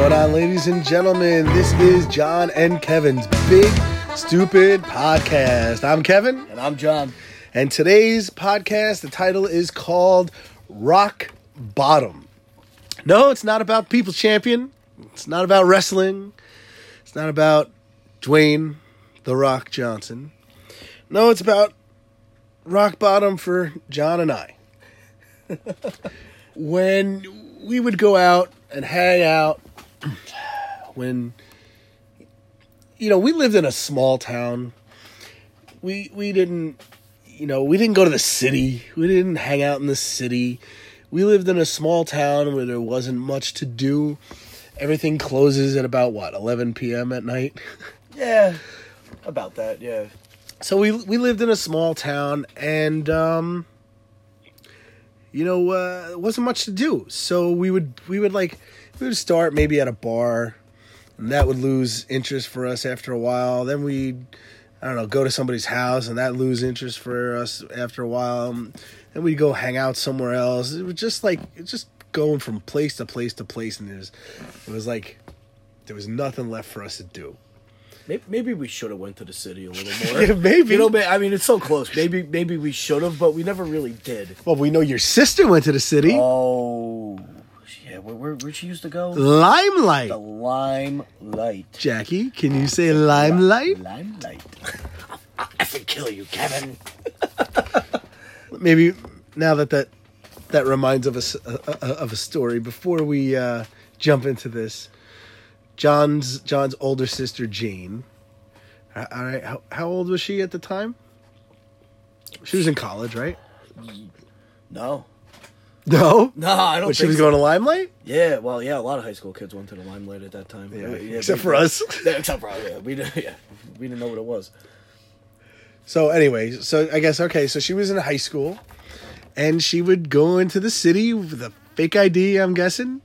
going on, ladies and gentlemen? This is John and Kevin's Big Stupid Podcast. I'm Kevin, And I'm John. and today's podcast, the title is called Rock Bottom. No, it's not about People's Champion. It's not about wrestling. It's not about Dwayne The Rock Johnson. No, it's about rock bottom for John and I. when we would go out and hang out, when you know, we lived in a small town. We we didn't you know, we didn't go to the city. We didn't hang out in the city. We lived in a small town where there wasn't much to do. Everything closes at about what, 11 p.m. at night? Yeah, about that. Yeah. so we we lived in a small town and um you know uh wasn't much to do so we would we would like we would start maybe at a bar and that would lose interest for us after a while then we'd i don't know go to somebody's house and that lose interest for us after a while um, and we'd go hang out somewhere else it was just like it's just going from place to place to place and it was it was like there was nothing left for us to do Maybe, maybe we should have went to the city a little more. Yeah, maybe. You know, I mean, it's so close. Maybe maybe we should have, but we never really did. well we know your sister went to the city Oh, yeah. Where where where'd she used to go? limelight The limelight. Jackie, can you say limelight? Limelight. I can kill you, Kevin. Maybe now that that that reminds of us uh, uh, of a story. Before we uh, jump into this, John's John's older sister Jane. All right, how, how old was she at the time? She was in college, right? No, No, no, I don't. but she was so. going to Limelight. Yeah, well, yeah. A lot of high school kids went to the limelight at that time. Yeah, Uh, except we- for us. Yeah, except for us. Yeah, we didn't. Yeah, we didn't know what it was. So anyway, so I guess okay, so she was in high school, and she would go into the city with a fake ID, I'm guessing,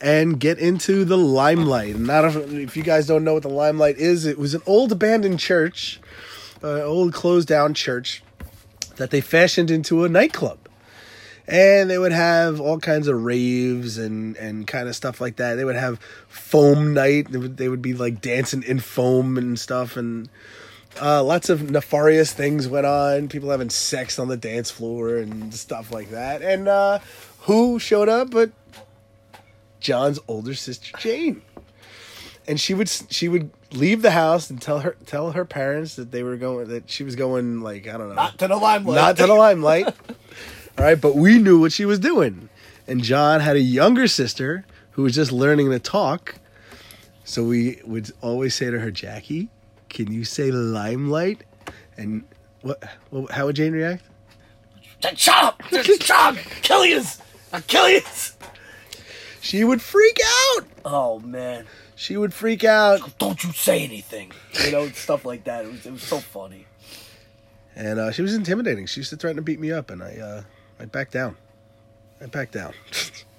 and get into the limelight. And not if, if you guys don't know what the limelight is, it was an old abandoned church, uh, old closed down church that they fashioned into a nightclub. And they would have all kinds of raves and, and kind of stuff like that. They would have foam night. They would, they would be like dancing in foam and stuff. And uh, lots of nefarious things went on. People having sex on the dance floor and stuff like that. And uh, who showed up but John's older sister Jane? And she would she would leave the house and tell her tell her parents that they were going that she was going like I don't know Not to the limelight. not to the limelight. All right, but we knew what she was doing. And John had a younger sister who was just learning to talk. So we would always say to her, Jackie, can you say limelight? And what? what how would Jane react? Shut up! Shut up! Kill yous! I kill yous! She would freak out. Oh man! She would freak out. Don't you say anything. You know stuff like that. It was, it was so funny. And uh, she was intimidating. She used to threaten to beat me up, and I, uh, I backed down. I backed down.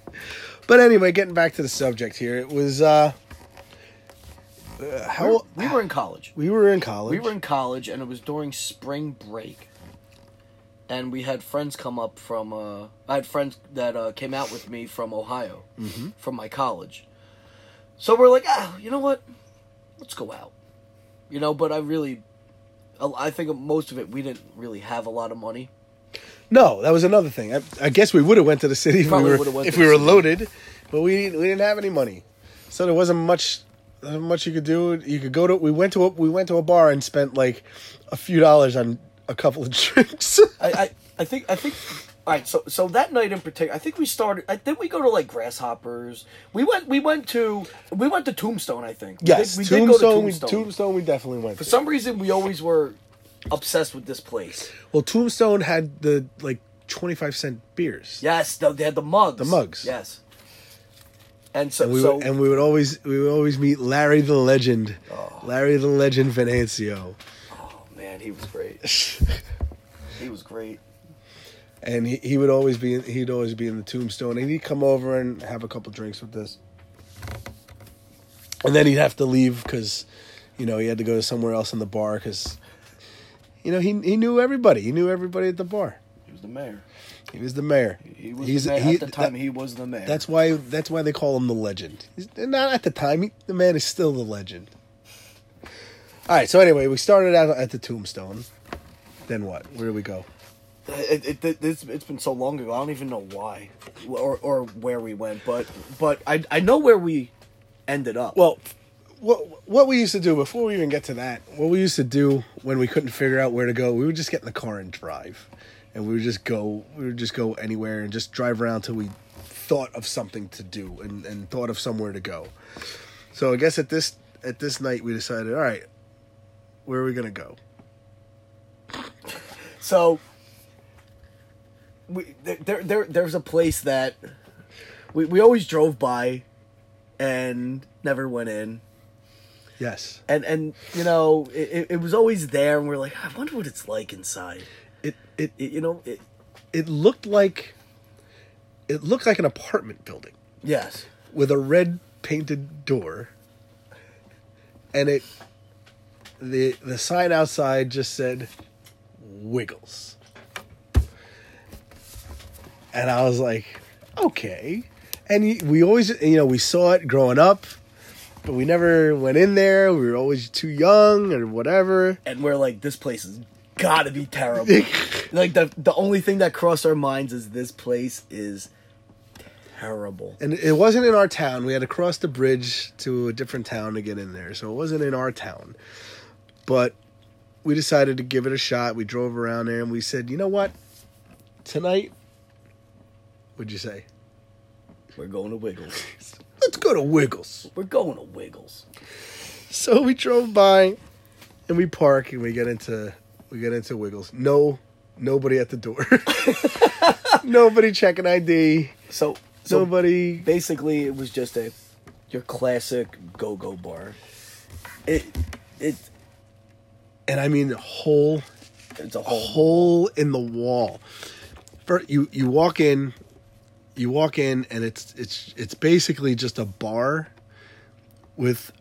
but anyway, getting back to the subject here, it was uh, uh, how we were in college. we were in college. We were in college, and it was during spring break. And we had friends come up from. Uh, I had friends that uh, came out with me from Ohio, from my college. So we're like, ah, you know what? Let's go out. You know, but I really, I think most of it we didn't really have a lot of money. No, that was another thing. I, I guess we would have went to the city if we were went if to we the were city. loaded, but we we didn't have any money, so there wasn't much not much you could do. You could go to we went to a, we went to a bar and spent like a few dollars on a couple of drinks. I, I, I think I think all right. So so that night in particular, I think we started. I think we go to like grasshoppers. We went we went to we went to Tombstone. I think We yes, did- we, Tombstone. did go to we, Tombstone. Tombstone. We definitely went. For to. some reason, we always were obsessed with this place. Well, Tombstone had the like twenty five cent beers. Yes, the, they had the mugs. The mugs. Yes. And so, And we, so would, and we would always we would always meet Larry the Legend, Oh. Larry the Legend Venancio, oh man, he was great. he was great. and he, he would always be he'd always be in the Tombstone, and he'd come over and have a couple drinks with us, and then he'd have to leave because, you know, he had to go to somewhere else in the bar because, you know, he he knew everybody, he knew everybody at the bar, He was the mayor. He was the mayor. He was He's- the mayor. he- at the time. that- he was the mayor. That's why. That's why they call him the legend. He's, not at the time. He, the man is still the legend. All right. So anyway, we started out at the tombstone. Then what? Where do we go? It, it, it's, it's been so long ago. I don't even know why, or or where we went. But but I I know where we ended up. Well, what what we used to do before we even get to that, what we used to do when we couldn't figure out where to go, we would just get in the car and drive, and we would just go, we would just go anywhere and just drive around till we thought of something to do and, and thought of somewhere to go. So I guess at this at this night we decided, all right, where are we gonna go? So we there there, there there's a place that we we always drove by and never went in. Yes, And and you know, it, it- was always there and we're like, I wonder what it's like inside. it it It, you know, it, it looked like it looked like an apartment building. yes. with a red painted door and it the the sign outside just said wiggles and i was like okay and we always you know we saw it growing up but we never went in there we were always too young or whatever And we're like, this place is gotta be terrible. like the the only thing that crossed our minds is this place is terrible. and it wasn't in our town. We had to cross the bridge to a different town to get in there, so it wasn't in our town. But we decided to give it a shot. We drove around there and we said, you know what? Tonight, what'd you say? We're going to Wiggles. Let's go to Wiggles. We're going to Wiggles. So we drove by and we park and we get into we get into Wiggles. No, nobody at the door. nobody checking ID. So so Nobody. basically it was just a your classic go-go bar. It it And I mean, the whole it's a whole hole in the wall. First, you you walk in, you walk in, and it's it's it's basically just a bar with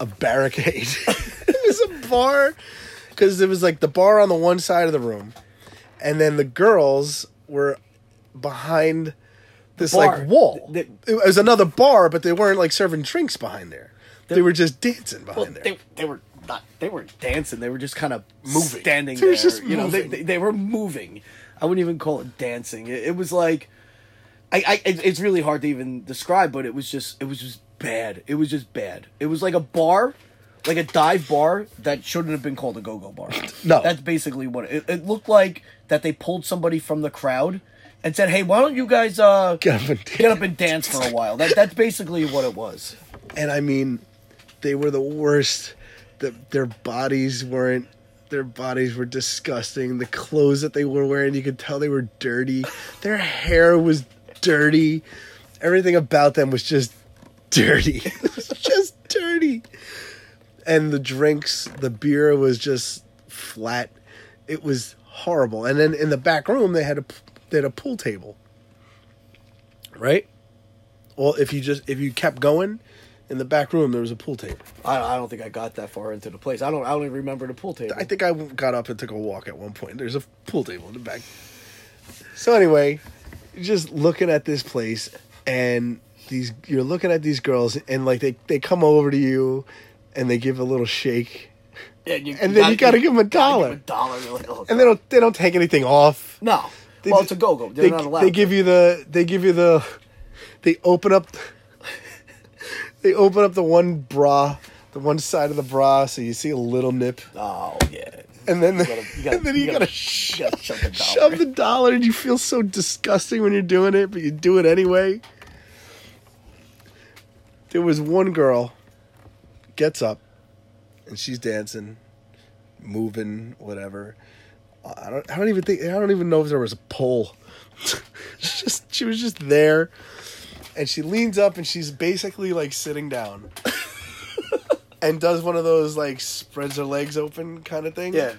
a barricade. it was a bar because it was like the bar on the one side of the room, and then the girls were behind this bar. like wall. They- it was another bar, but they weren't like serving drinks behind there. They were just dancing well, behind there. they they were not they were dancing. They were just kind of moving, standing They were there. just you know, they, they they were moving. I wouldn't even call it dancing. It, it was like, I, I it- it's really hard to even describe, but it was just it was just bad. It was just bad. It was like a bar, like a dive bar that shouldn't have been called a go go bar. No. that's basically what it, it looked like. That they pulled somebody from the crowd and said, "Hey, why don't you guys uh Get up and get up and dance for a while?" That that's basically what it was. and I mean, they were the worst. The, their bodies weren't. Their bodies were disgusting. The clothes that they were wearing, you could tell they were dirty. Their hair was dirty. Everything about them was just dirty. it was just dirty. And the drinks, the beer was just flat. It was horrible. And then in the back room, they had a they had a pool table. Right. Well, if you just if you kept going, in the back room there was a pool table. I, I don't think I got that far into the place. I don't. I don't even remember the pool table. I think I got up and took a walk at one point. There's a pool table in the back. So anyway, just looking at this place, and these you're looking at these girls, and like they they come over to you, and they give a little shake, Yeah, you, and then you gotta give 'em a gotta dollar. give 'em a dollar. Like, oh, and they don't they don't take anything off. no. They well, it's a go go. They're They, not allowed. they give you the they give you the they open up they open up the one bra the one side of the bra so you see a little nip Oh yeah. And then the, gotta- you gotta- and then you you, gotta- gotta, shove, shove the dollar. shove the dollar and you feel so disgusting when you're doing it but you do it anyway. There was one girl gets up and she's dancing moving whatever. I don't i don't even think i don't even know if there was a pole. Just she was just there and she leans up and she's basically like sitting down and does one of those like spreads her legs open kind of thing Yeah.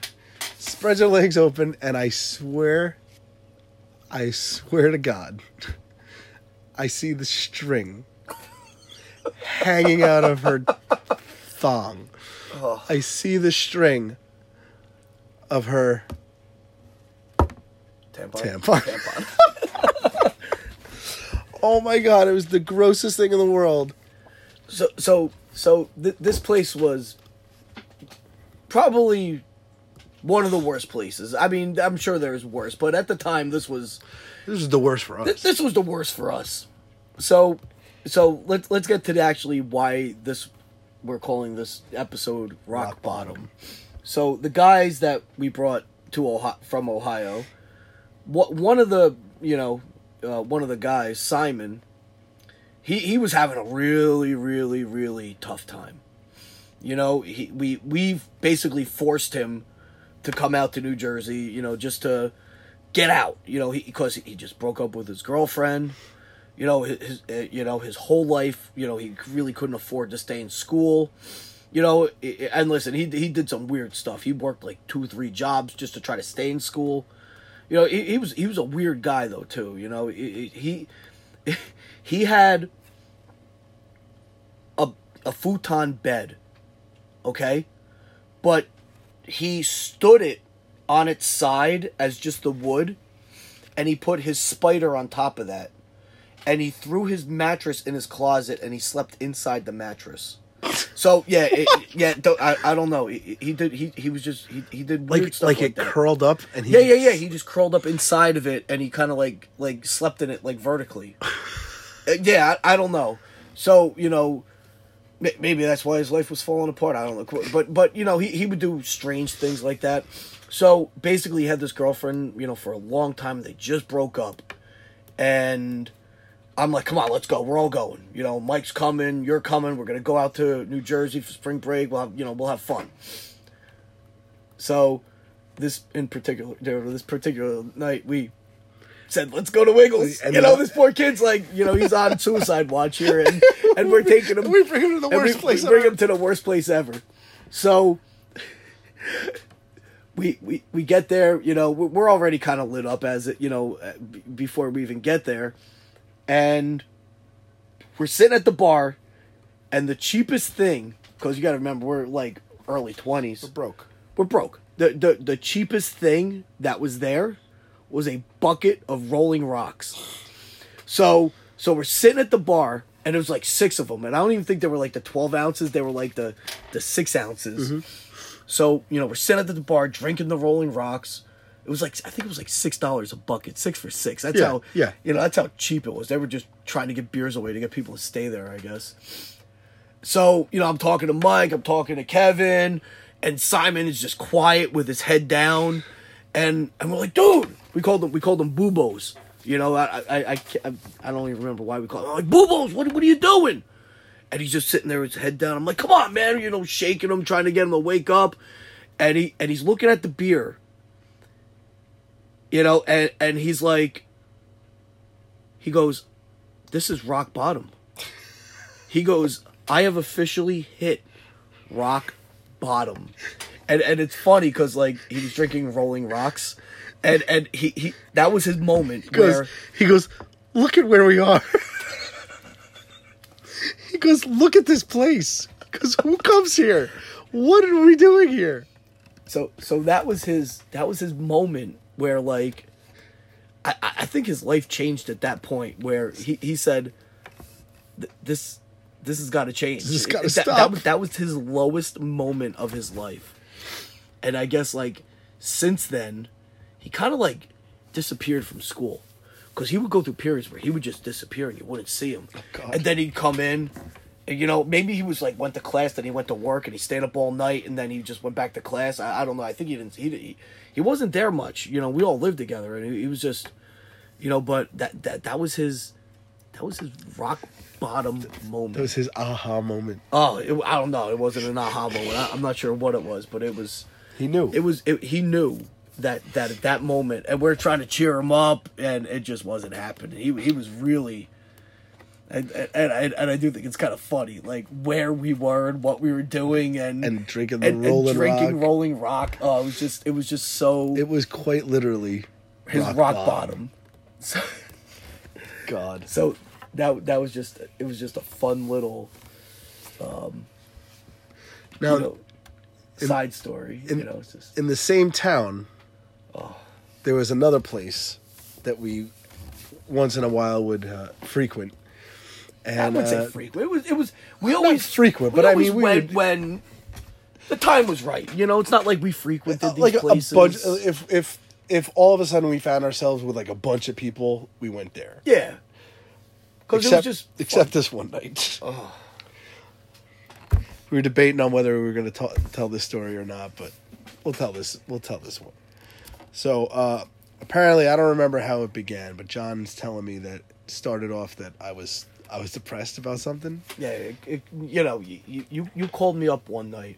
spreads her legs open, and I swear, I swear to God, I see the string hanging out of her thong. Oh. I see the string of her tampon. Tampon. Tampon. Oh my god, it was the grossest thing in the world. so so so th- this place was probably one of the worst places. I mean, I'm sure there's worse, but at the time, this was This is the worst for us. Th- this was the worst for us. So, so let's let's get to the, actually why this we're calling this episode Rock, Rock Bottom. Bottom. So the guys that we brought to Ohio, from Ohio, what one of the you know uh, one of the guys Simon, he he was having a really really really tough time. You know, he we we've basically forced him to come out to New Jersey. You know, just to get out. You know, because he, just broke up with his girlfriend. You know, his, his uh, you know his whole life. You know, he really couldn't afford to stay in school. You know, and listen, he he did some weird stuff. He worked like two, three jobs just to try to stay in school. You know, he, he was he was a weird guy though too. You know, he he, he had a a futon bed, okay, but he stood it on its side as just the wood, and he put his spider on top of that, and he threw his mattress in his closet, and he slept inside the mattress. So yeah, it, yeah. Don't, I, I don't know. He, he did. He, he was just he, he did weird like stuff like it curled up and he Yeah, yeah, yeah. He just curled up inside of it, and he kind of like like slept in it like vertically. Uh, yeah, I, I don't know. So you know, maybe that's why his life was falling apart. I don't know, but but you know, he he would do strange things like that. So basically, he had this girlfriend, you know, for a long time. They just broke up, and I'm like, come on, let's go. We're all going. You know, Mike's coming. You're coming. We're gonna go out to New Jersey for spring break. We'll have, you know, we'll have fun. So, this in particular, this particular night, we said, let's go to Wiggles. And you know, this poor kid's like, you know, he's on suicide watch here, and and we're taking him. We bring him to the worst we, place We bring ever. him to the worst place ever. So. We, we, we get there, you know, we're already kind of lit up as it, you know, uh, before we even get there. And we're sitting at the bar, and the cheapest thing, because you got to remember, we're like early 20s We're broke. we're broke. The, the the cheapest thing that was there was a bucket of rolling rocks. So so we're sitting at the bar and it was like six of them, and I don't even think they were like the twelve ounces. They were like the the six ounces. Mm-hmm. So you know we're sitting at the bar drinking the rolling rocks. It was like I think it was like six dollars a bucket, six for six. That's Yeah, how yeah. you know that's how cheap it was. They were just trying to get beers away to get people to stay there, I guess. So, you know, I'm talking to Mike, I'm talking to Kevin, and Simon is just quiet with his head down. And, and we're like, dude, we called them, we called them boobos. You know, I, I, I, I, I don't even remember why we called them. like, boobos, what, what are you doing? And he's just sitting there with his head down. I'm like, come on, man, you know, shaking him, trying to get him to wake up. And he, and he's looking at the beer. You know, and, and he's like, he goes, this is rock bottom. He goes, I have officially hit rock bottom. And and it's funny because like he was drinking Rolling Rocks, and and he, he that was his moment Goes, where he goes, look at where we are. he goes, look at this place. Because who comes here? What are we doing here? so so that was his that was his moment where like I I think his life changed at that point where he he said this this has got to change. This That- that stop. was- that was his lowest moment of his life. And I guess like since then, he kind of like disappeared from school because he would go through periods where he would just disappear and you wouldn't see him. Oh, God. and then he'd come in, you know maybe he was like went to class, then he went to work, and he stayed up all night, and then he just went back to class. I, I don't know. I think he didn't. He, he he wasn't there much. You know, we all lived together, and he, he was just, you know. But that that that was his, that was his rock bottom moment. That was his aha moment. Oh, it, I don't know. It wasn't an aha moment. I, I'm not sure what it was, but it was. He knew. It was. It, he knew that that at that moment, and we're trying to cheer him up, and it just wasn't happening. He he was really. And and, and, I, and I do think it's kind of funny, like where we were and what we were doing, and And drinking the and, and Rolling drinking Rock. rolling rock. Oh, it was just it was just so it was quite literally his rock, bottom. So, God. so that that was just it was just a fun little Now, you know, side story. in- you know, it's just in the same town, there was another place that we once in a while would uh, frequent. And I wouldn't uh, say frequent. It was. It was. We always frequent, we but I mean, we went would- when the time was right. You know, it's not like we frequented these like a, a places. bunch. If if if all of a sudden we found ourselves with like a bunch of people, we went there. yeah, because it was Except just except this one night. We were debating on whether we were going to tell this story or not, but we'll tell this. We'll tell this one. So uh, apparently, I don't remember how it began, but John's telling me that started off that I was I was depressed about something. yeah. It, it, you know, you, you you called me up one night,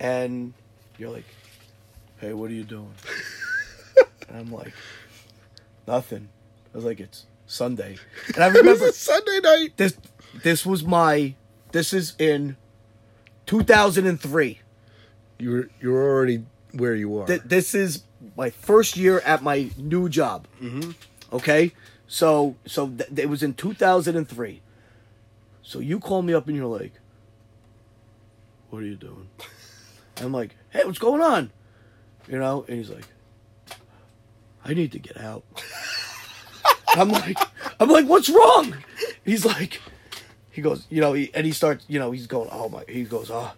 and you're like, "Hey, what are you doing?" and I'm like, "Nothing." I was like, "It's Sunday," and I remember It was Sunday night. this. This was my. This is in 2003. You were you were already where you are. Th- this is my first year at my new job. Mm-hmm. Okay, so so th- it was in 2003. So you call me up and you're like, "What are you doing?" I'm like, "Hey, what's going on?" You know, and he's like, "I need to get out." I'm like, I'm like, "What's wrong?" He's like, he goes, you know, he, and he starts, you know, he's going, "Oh my," he goes, "Oh,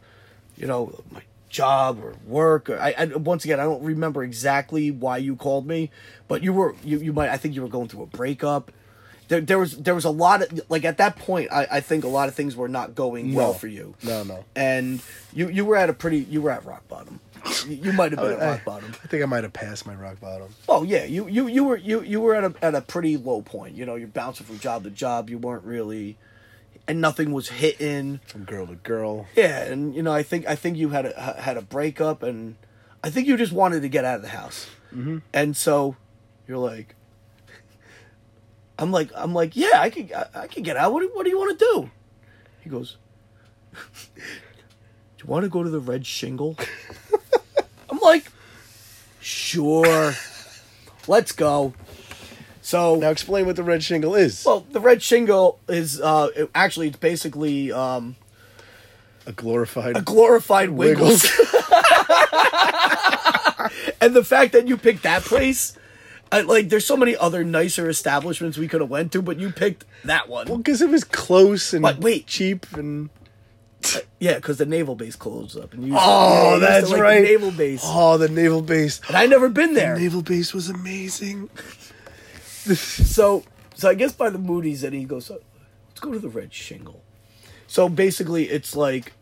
you know, my job or work or I, I once again I don't remember exactly why you called me, but you were you, you might I think you were going through a breakup. There, there was there was a lot of like at that point I, I think a lot of things were not going well for you. No, no. And you you were at a pretty you were at rock bottom. You, might have been at rock bottom. I think I might have passed my rock bottom. Oh yeah, you you you were you you were at a at a pretty low point. You know, you're bouncing from job to job. You weren't really, and nothing was hitting. From girl to girl. Yeah, and you know, I think I think you had a had a breakup, and I think you just wanted to get out of the house, mm-hmm. and so you're like, I'm like, I'm like, yeah, I could, I, I could get out. What do, what do you want to do? He goes, do you want to go to the Red Shingle? I'm like, sure, let's go. So Now explain what the red shingle is. well, the Red Shingle is uh, it- actually it's basically um, a glorified. a glorified Wiggles. and the fact that you picked that place, I, like, there's so many other nicer establishments we could have went to, but you picked that one. well, because it was close and But wait. cheap and. yeah, because the naval base closed up, and you. Oh, used to that's like the right. naval base, Oh, the naval base. and I never been there. Naval base was amazing. So, so I guess by the Moody's, and he goes, "So, "Let's go to the Red Shingle." So basically, it's like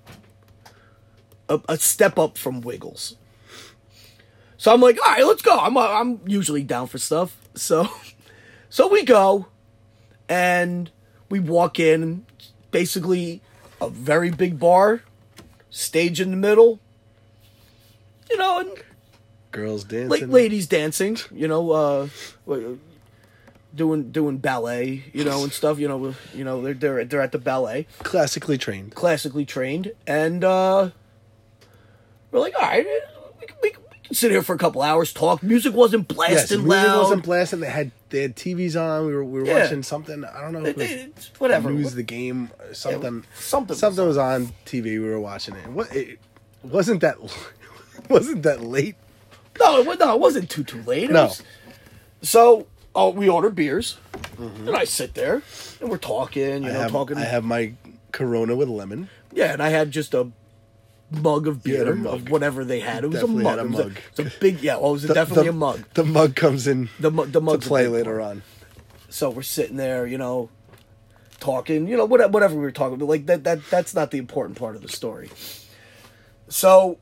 a, a step up from Wiggles. So I'm like, "All right, let's go." I'm I'm usually down for stuff. So, so we go, and we walk in. Basically, a very big bar, stage in the middle. You know, and Girls dancing. ladies dancing, you know, uh, doing doing ballet, you know, and stuff. You know, you know, they're they're they're at the ballet, Classically trained. classically trained, and uh, we're like, all right, we can, we, we can sit here for a couple hours, talk. Music wasn't Yes, blasting music loud. wasn't blasting. They had they had TVs on. We were we were Yeah. watching something. I don't know. If it whatever. news, the game, or something. something was Something was on TV. We were watching it. What? It wasn't that. Wasn't that late? No, it, no, it wasn't too too late. It No. was- so, oh, we ordered beers, and I sit there, and we're talking. You Mm-hmm. I know, have, talking. I have my Corona with lemon. Yeah, and I had just a mug of beer mug. of whatever they had. It was Definitely a mug. a it, was. A, it was a big yeah. Well, it was The- definitely the- a mug. The mug comes in The mu- the to play later part. on. So we're sitting there, you know, talking. You know, whatever, whatever we were talking about. Like that. That that's not the important part of the story. So,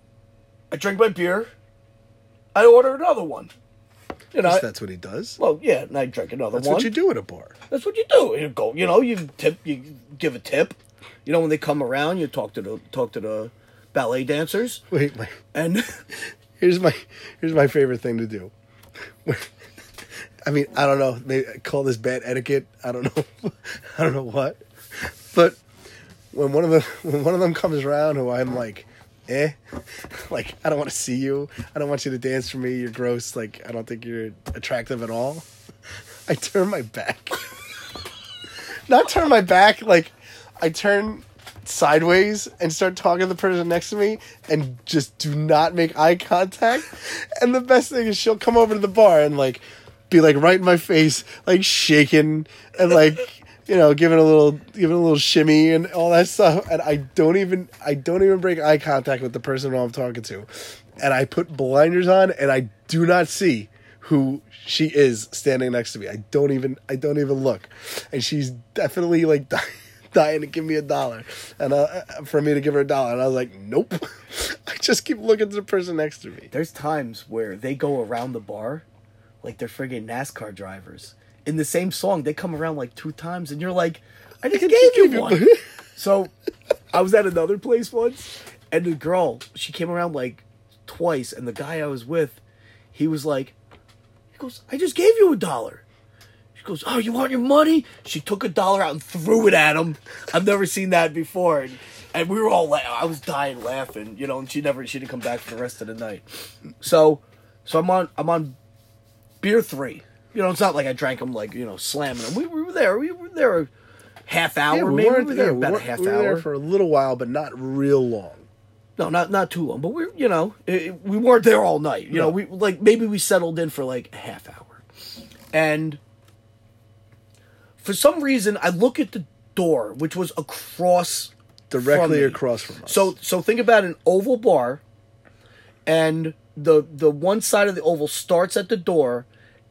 I drink my beer. I order another one. You know, that's what he does. well, yeah, and I drink another That's one. That's what you do at a bar. That's what you do. You go, you know, you tip, you give a tip. You know, when they come around, you talk to the talk to the ballet dancers, Wait, my, and here's my here's my favorite thing to do. I mean, I don't know. They call this bad etiquette. I don't know. I don't know what. But when one of the when one of them comes around, who I'm like, eh, like I don't want to see you. I don't want you to dance for me. You're gross. Like I don't think you're attractive at all. I turn my back. Not turn my back. Like I turn sideways and start talking to the person next to me and just do not make eye contact. And the best thing is she'll come over to the bar and like be like right in my face, like shaking and like you know, giving a little giving a little shimmy and all that stuff. And I don't even I don't even break eye contact with the person I'm talking to. And I put blinders on and I do not see who she is standing next to me. I don't even I don't even look. And she's definitely like dying to give me a dollar and uh, for me to give her a dollar and i was like nope i just keep looking to the person next to me There's times where they go around the bar like they're friggin' NASCAR drivers. In the same song, they come around like two times, and you're like, I just gave you one. so I was at another place once, and the girl, she came around like twice, and the guy I was with, he was like, he goes, I just gave you a dollar. She goes, Oh, you want your money? She took a dollar out and threw it at him. I've never seen that before. And, and we were all, la- I was dying laughing, you know, and she never, she didn't come back for the rest of the night. So, so I'm on, I'm on beer three. You know, it's not like I drank them like, you know, slamming them. We, we were there, we were there a half hour, Yeah, maybe. We weren't- were there yeah, about a half we were hour. there for a little while but not real long No, not not too long, but we're you know it, we weren't there all night. You know, we like maybe we settled in for like a half hour, and for some reason I look at the door, which was across directly me. across from us So so think about an oval bar, and the the one side of the oval starts at the door,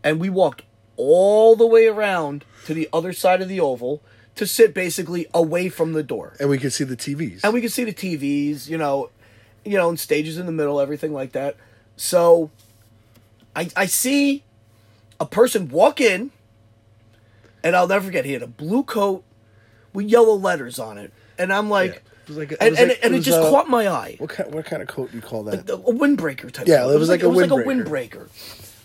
and we walked all the way around to the other side of the oval to sit basically away from the door and we could see the tvs and we could see the TVs, you know, you know, and stages in the middle, everything like that. So, I I see a person walk in, and I'll never forget. He had a blue coat with yellow letters on it, and I'm like, Yeah. It like a- and was and, like- and it it, just uh, caught my eye. what kind, what kind of coat do you call that A, a windbreaker type. Yeah, it was like a it was like a windbreaker.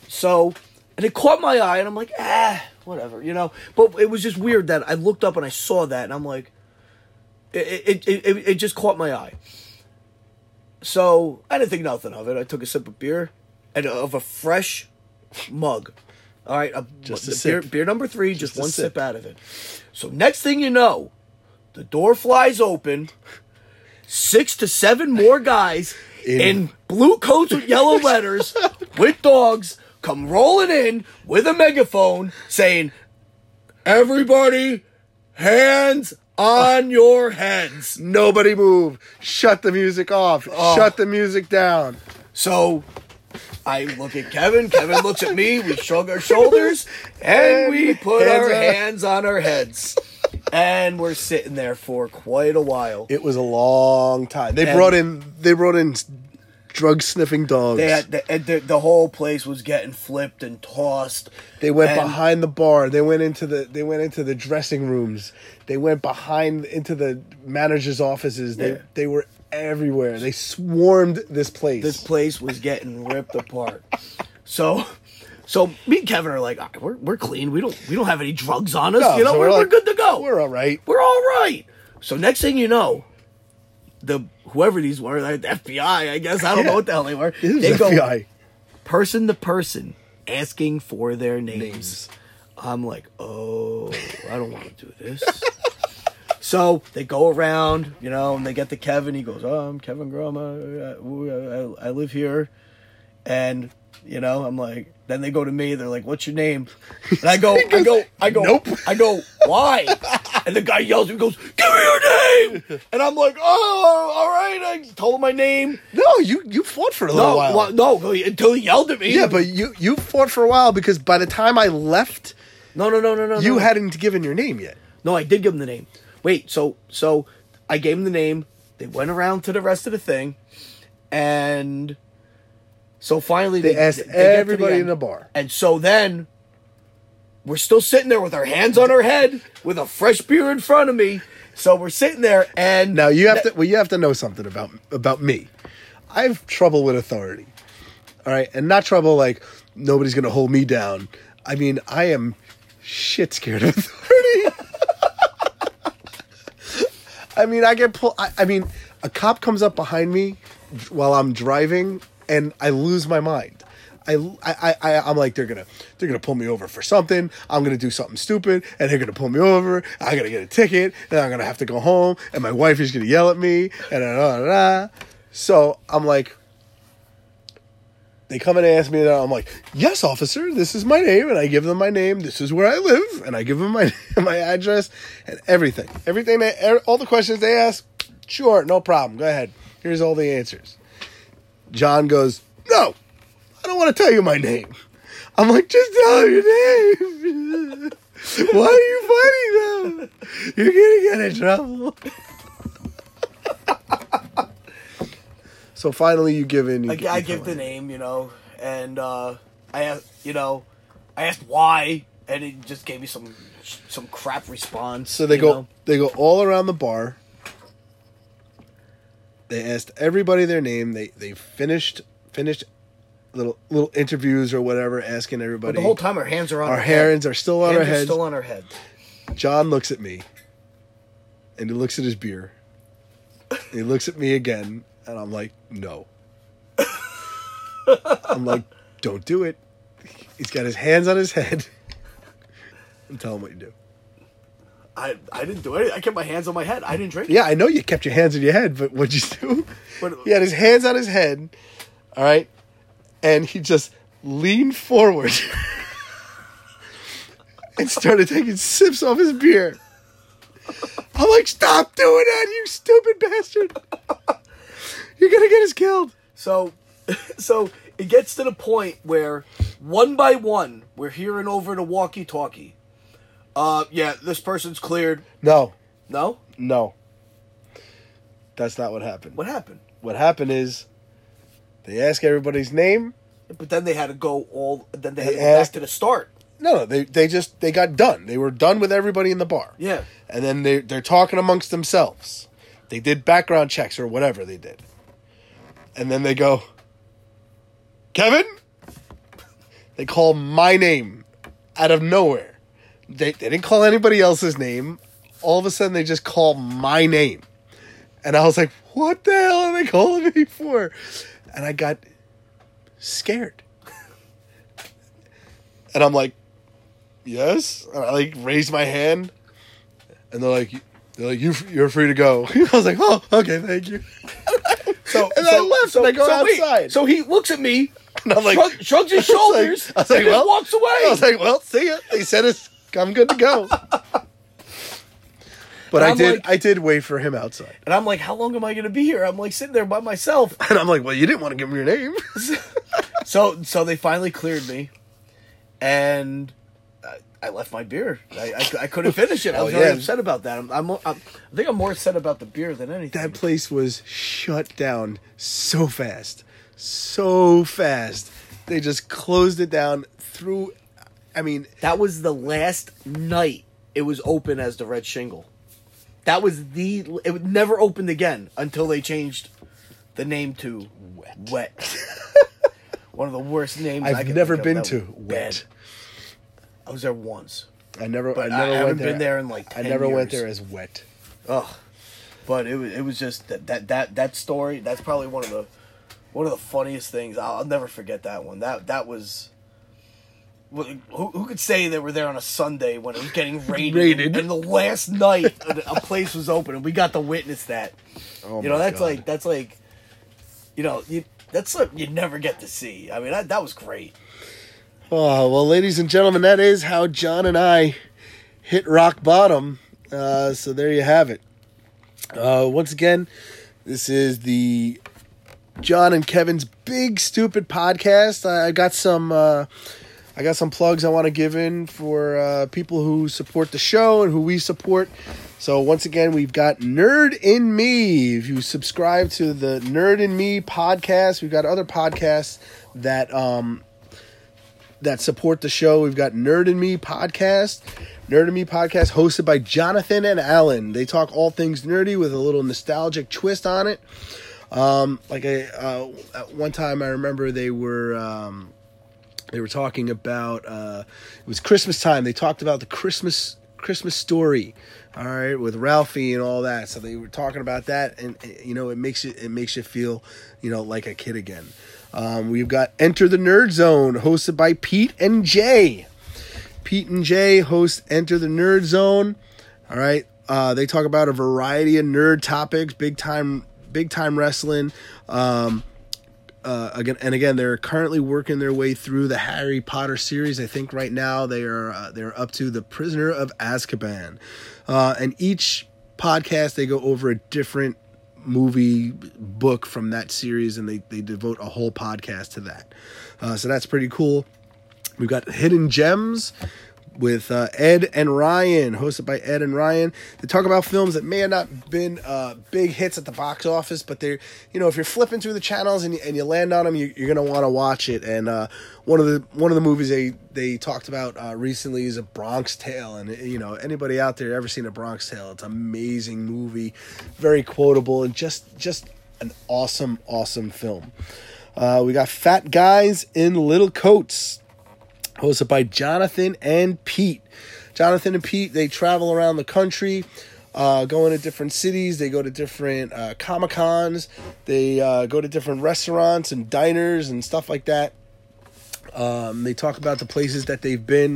So, and it caught my eye, and I'm like, ah, whatever, you know. But it was just weird that I looked up and I saw that, and I'm like, it it it, it, just caught my eye. So I didn't think nothing of it. I took a sip of beer, and of a fresh mug. All right, a, Just a beer, sip. beer number three, just, Just one sip. sip out of it. So next thing you know, the door flies open. Six to seven more guys In- in, blue coats with yellow letters with dogs come rolling in with a megaphone saying, Everybody, hands on your heads. nobody move shut the music off Oh. shut the music down So I look at Kevin. Kevin looks at me. We shrug our shoulders and we put Hands our on- hands on our heads. And we're sitting there for quite a while. it was a long time they And- brought in they brought in drug sniffing dogs They had the, uh, the, the whole place was getting flipped and tossed. They went behind the bar. They went into the they went into the dressing rooms. They went behind into the managers' offices. They Yeah. they were everywhere. They swarmed this place. This place was getting ripped apart. So, so me and Kevin are like, "All right, we're we're clean. We don't we don't have any drugs on us. No, you know, so we're, we're we're good to go. We're all right. we're all right. So next thing you know, the whoever these were, like the FBI, I guess I don't know what the hell they were. They go FBI. person to person asking for their names. Names. I'm like, oh, I don't want to do this. so they go around, you know, and they get to Kevin. He goes, oh, I'm Kevin Grum. I, I, I live here. And, you know, I'm like, then they go to me. They're like, what's your name? And I go, I go, I go, Nope. I go, why? And the guy yells, he goes, give me your name. And I'm like, oh, all right. I told him my name. No, you you fought for a little No, while. no, until he yelled at me. yeah, but you you fought for a while because by the time I left, no, no, no, no, no. you no. hadn't given your name yet. No, I did give him the name. Wait, so so I gave him the name. They went around to the rest of the thing, and so finally They asked get to the everybody end. in the bar. And so then we're still sitting there with our hands on our head, with a fresh beer in front of me. So we're sitting there, and Now you have to well you have to know something about about me. I have trouble with authority. All right, and not trouble like nobody's going to hold me down. I mean, I am shit scared of authority. I mean, I get pulled. I, I mean, a cop comes up behind me while I'm driving, and I lose my mind. I, I, I, I'm like, they're gonna, they're gonna pull me over for something. I'm gonna do something stupid, and they're gonna pull me over. I gotta get a ticket, and I'm gonna have to go home, and my wife is gonna yell at me, and da, da, da. So I'm like, they come and ask me, that. I'm like, yes, officer, this is my name, and I give them my name. This is where I live, and I give them my my address and everything, everything. They, er, all the questions they ask, sure, no problem. Go ahead. Here's all the answers. John goes, no, I don't want to tell you my name. I'm like, just tell your name. Why are you fighting them? You're gonna get in trouble. so finally, you give in. You, I, you I give the name, you know, and uh, I asked, you know, I asked why, and it just gave me some some crap response. So they go know? they go all around the bar. They asked everybody their name. They they finished finished little little interviews or whatever, asking But everybody. the whole time our hands are on our our head. hands are still on Hands our are heads. still on our head. John looks at me, and he looks at his beer. he looks at me again, and I'm like, no. I'm like, don't do it. He's got his hands on his head. and tell him what you do. I I didn't do it. I kept my hands on my head. I didn't drink. Yeah, I know you kept your hands on your head, but what'd you do? What- he had his hands on his head, all right, and he just leaned forward and started taking sips off his beer. I'm like, stop doing that, you stupid bastard! You're gonna get us killed. So, so it gets to the point where one by one we're hearing over the walkie-talkie. Uh, yeah, this person's cleared. No, No, no, that's not what happened. what happened? What happened is they ask everybody's name. But then they had to go all. Then they had to go back asked- to the start. No, no, they they just they got done. They were done with everybody in the bar. Yeah. and then they they're talking amongst themselves. They did background checks or whatever they did, and then they go, Kevin. They call my name out of nowhere. They they didn't call anybody else's name. All of a sudden, they just call my name, and I was like, "What the hell are they calling me for?" And I got scared, and I'm like, "Yes." And I like raised my hand, and they're like, "They're like you you're free to go." I was like, "Oh, okay, thank you." So And I left and I go wait, outside. so he looks at me, And I'm like, shrug, shrugs his I was like- shoulders, I was like, and well- walks away. I was like, "Well, see ya." They said it's I'm good to go. But I I'm did like- I did wait for him outside, and I'm like, how long am I going to be here? I'm like sitting there by myself. and I'm like, "Well, you didn't want to give me your name." So so they finally cleared me, and I, I left my beer. I, I, I couldn't finish it. I Oh, was very yeah. upset about that. I'm, I'm, I'm I think I'm more upset about the beer than anything. that place was shut down so fast, so fast. They just closed it down through. I mean, That was the last night it was open as the Red Shingle. That was the. It never opened again until they changed the name to Wet. Wet. One of the worst names I've I never been to Wet. I was there once. I never, But I I never haven't went there. been there in, like, I 10 never went there as wet. Ugh. But it was it was just that that that that story. That's probably one of the one of the funniest things. I'll, I'll never forget that one. That that was. Well, Who, who could say they were there on a Sunday when it was getting raided, Raided. and the last night a place was open and we got to witness that. Oh you know that's God. like that's like, you know you, that's something you never get to see. I mean that that was great. Oh, well, ladies and gentlemen, that is how John and I hit rock bottom. Uh, so there you have it. Uh, once again, this is the John and Kevin's Big Stupid Podcast. I I got some. Uh, I got some plugs I want to give in for uh, people who support the show and who we support. So once again, we've got Nerd in Me. If you subscribe to the Nerd in Me podcast, we've got other podcasts that um, that support the show. We've got Nerd in Me podcast, Nerd in Me podcast, hosted by Jonathan and Alan. They talk all things nerdy with a little nostalgic twist on it. Um, like I, uh, at one time, I remember they were um, they were talking about uh, it was Christmas time. They talked about the Christmas Christmas story, all right, with Ralphie and all that. So they were talking about that, and uh, you know, it makes you it makes you feel, you know, like a kid again. Um, we've got Enter the Nerd Zone, hosted by Pete and Jay. Pete and Jay host Enter the Nerd Zone. All right, uh, they talk about a variety of nerd topics, big time, big time wrestling. Um, uh, again and again, they're currently working their way through the Harry Potter series. I think right now they are uh, they're up to the Prisoner of Azkaban, uh, and each podcast they go over a different movie book from that series, and they they devote a whole podcast to that. Uh, so that's pretty cool. We've got Hidden Gems, with uh, Ed and Ryan, hosted by Ed and Ryan. They talk about films that may have not been uh, big hits at the box office, but they're, you know, if you're flipping through the channels and you, and you land on them, you, are gonna want to watch it. And uh, one of the one of the movies they they talked about uh, recently is a Bronx Tale, and you know, anybody out there ever seen a Bronx Tale? It's an amazing movie, very quotable, and just just an awesome awesome film. Uh, we got Fat Guys in Little Coats hosted by Jonathan and Pete. Jonathan and Pete, they travel around the country, uh, going to different cities. They go to different uh, Comic Cons. They uh, go to different restaurants and diners and stuff like that. Um, they talk about the places that they've been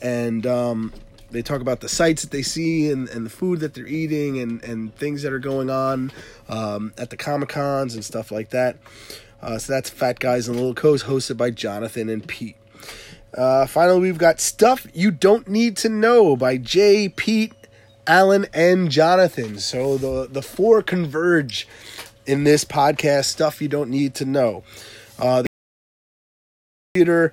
and um, they talk about the sights that they see and, and the food that they're eating and, and things that are going on um, at the Comic Cons and stuff like that. Uh, so that's Fat Guys and Little Coats, hosted by Jonathan and Pete. Uh, finally, we've got Stuff You Don't Need to Know by Jay, Pete, Alan, and Jonathan. So the, the four converge in this podcast, Stuff You Don't Need to Know. Uh, the theater,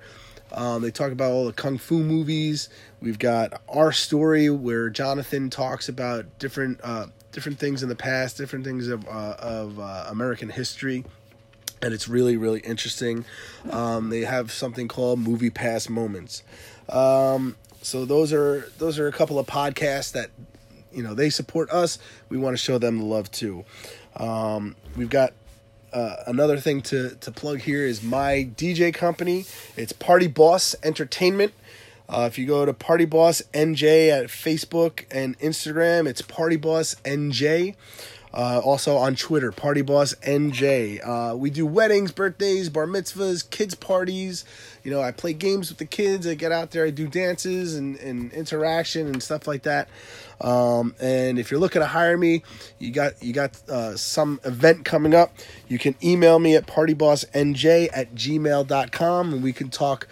um, they talk about all the kung fu movies. We've got our story where Jonathan talks about different uh, different things in the past, different things of uh, of uh, American history and it's really really interesting. Um, they have something called Movie Pass Moments. Um, so those are those are a couple of podcasts that you know they support us. We want to show them the love too. Um, we've got uh, another thing to to plug here is my DJ company. It's Party Boss Entertainment. Uh, if you go to Party Boss NJ at Facebook and Instagram, it's Party Boss NJ. Uh, also on Twitter, Party Boss NJ. Uh, we do weddings, birthdays, bar mitzvahs, kids parties. You know, I play games with the kids. I get out there, I do dances and, and interaction and stuff like that. Um, and if you're looking to hire me, you got you got uh, some event coming up. You can email me at partybossnj at gmail.com and we can talk,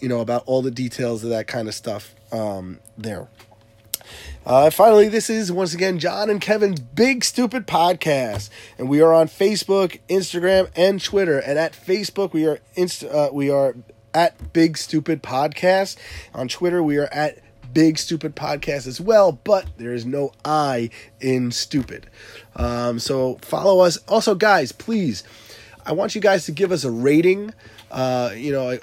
you know, about all the details of that kind of stuff um, there. Uh, finally, this is once again John and Kevin's Big Stupid Podcast, and we are on Facebook, Instagram, and Twitter. And at Facebook, we are inst- uh, we are at Big Stupid Podcast. On Twitter, we are at Big Stupid Podcast as well, but there is no I in stupid. Um, so follow us. Also, guys, please, I want you guys to give us a rating. Uh, you know,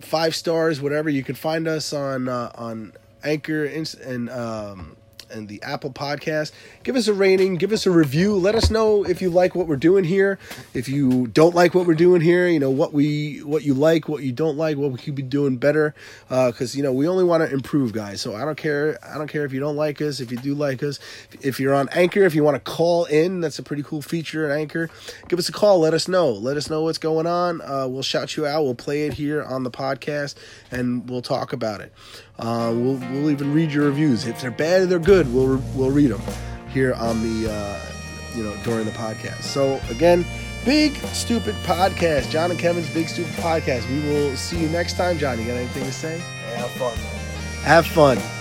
five stars, whatever. You can find us on uh, on Anchor and um, and the Apple Podcast. Give us a rating, give us a review. Let us know if you like what we're doing here. If you don't like what we're doing here, you know what we what you like, what you don't like, what we could be doing better. Because uh, you know we only want to improve, guys. So I don't care. I don't care if you don't like us. If you do like us, if you're on Anchor, if you want to call in, that's a pretty cool feature at Anchor. Give us a call. Let us know. Let us know what's going on. Uh, we'll shout you out. We'll play it here on the podcast, and we'll talk about it. Uh, we'll, we'll even read your reviews. If they're bad or they're good, we'll, we'll read them here on the, uh, you know, during the podcast. So again, big stupid podcast. John and Kevin's big stupid podcast. We will see you next time. John, you got anything to say? have fun. Have fun.